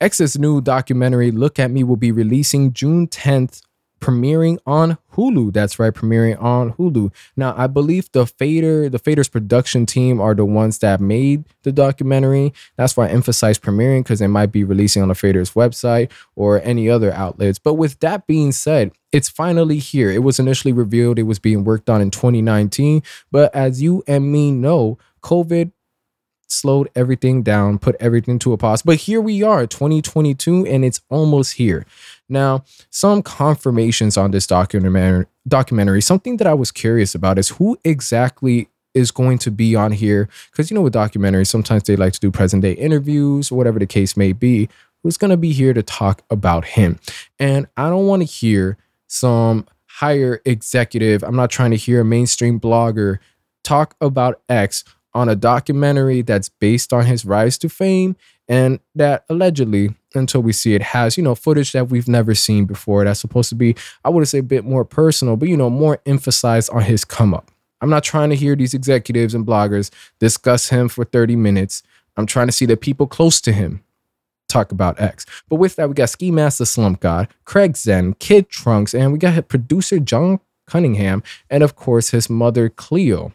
X's new documentary, Look at Me, will be releasing June 10th premiering on Hulu. That's right, premiering on Hulu. Now, I believe the Fader, the Fader's production team are the ones that made the documentary. That's why I emphasize premiering because they might be releasing on the Fader's website or any other outlets. But with that being said, it's finally here. It was initially revealed it was being worked on in 2019, but as you and me know, COVID slowed everything down, put everything to a pause. But here we are, 2022, and it's almost here. Now, some confirmations on this documentary, documentary, something that I was curious about is who exactly is going to be on here. Because you know, with documentaries, sometimes they like to do present day interviews whatever the case may be. Who's going to be here to talk about him? And I don't want to hear some higher executive, I'm not trying to hear a mainstream blogger talk about X on a documentary that's based on his rise to fame and that allegedly until we see it has you know footage that we've never seen before that's supposed to be i would say a bit more personal but you know more emphasized on his come up i'm not trying to hear these executives and bloggers discuss him for 30 minutes i'm trying to see the people close to him talk about X. But with that, we got Ski Mask the Slump God, Craig Xen, Kid Trunks, and we got producer John Cunningham, and of course his mother Cleo.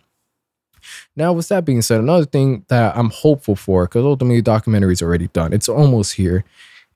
Now, with that being said, another thing that I'm hopeful for, because ultimately the documentary is already done, it's almost here,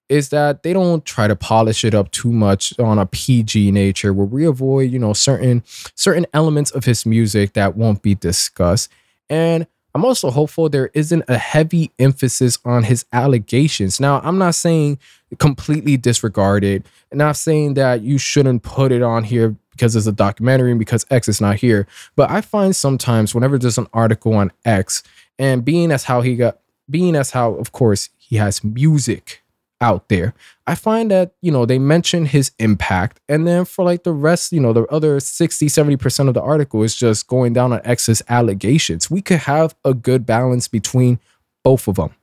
is that they don't try to polish it up too much on a PG nature, where we avoid, you know, certain certain elements of his music that won't be discussed. And I'm also hopeful there isn't a heavy emphasis on his allegations. Now, I'm not saying completely disregard it, and not saying that you shouldn't put it on here because it's a documentary and because X is not here. But I find sometimes whenever there's an article on X, and being as how he got, being as how, of course, he has music out there, I find that, you know, they mention his impact. And then for like the rest, you know, the other 60, 70% of the article is just going down on X's allegations. We could have a good balance between both of them.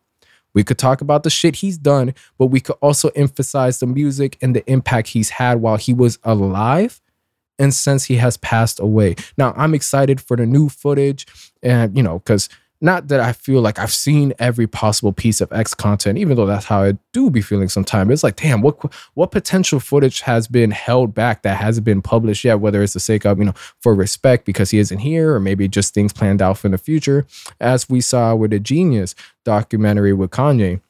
We could talk about the shit he's done, but we could also emphasize the music and the impact he's had while he was alive and since he has passed away. Now, I'm excited for the new footage and, you know, because not that I feel like I've seen every possible piece of X content, even though that's how I do be feeling sometimes. It's like, damn, what what potential footage has been held back that hasn't been published yet? Whether it's the sake of you know for respect because he isn't here, or maybe just things planned out for the future, as we saw with the jeen-yuhs documentary with Kanye.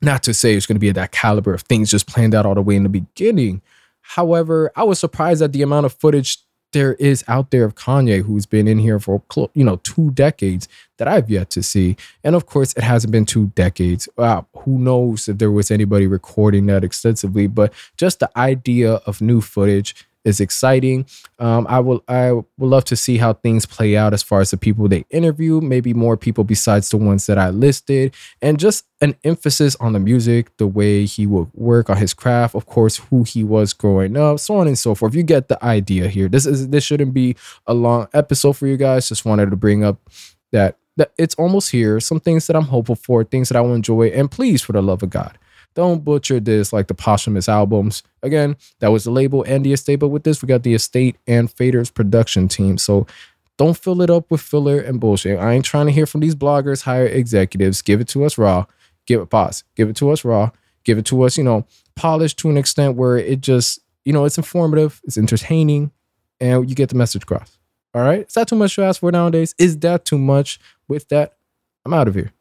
Not to say it's going to be at that caliber of things just planned out all the way in the beginning, However, I was surprised at the amount of footage there is out there of Kanye who's been in here for you know two decades that I've yet to see. And of course, it hasn't been two decades. Wow, who knows if there was anybody recording that extensively? But just the idea of new footage is exciting. Um, I will I would love to see how things play out as far as the people they interview, maybe more people besides the ones that I listed, and just an emphasis on the music, the way he would work on his craft, of course, who he was growing up, so on and so forth. You get the idea here. This is this shouldn't be a long episode for you guys. Just wanted to bring up that that it's almost here. Some things that I'm hopeful for, things that I will enjoy, and please, for the love of God, don't butcher this like the posthumous albums. Again, that was the label and the estate, but with this, we got the estate and Fader's production team. So don't fill it up with filler and bullshit. I ain't trying to hear from these bloggers, higher executives. Give it to us raw. Give it pause. Give it to us raw. Give it to us, you know, polished to an extent where it just, you know, it's informative, it's entertaining, and you get the message across. All right. Is that too much to ask for nowadays? Is that too much? With that, I'm out of here.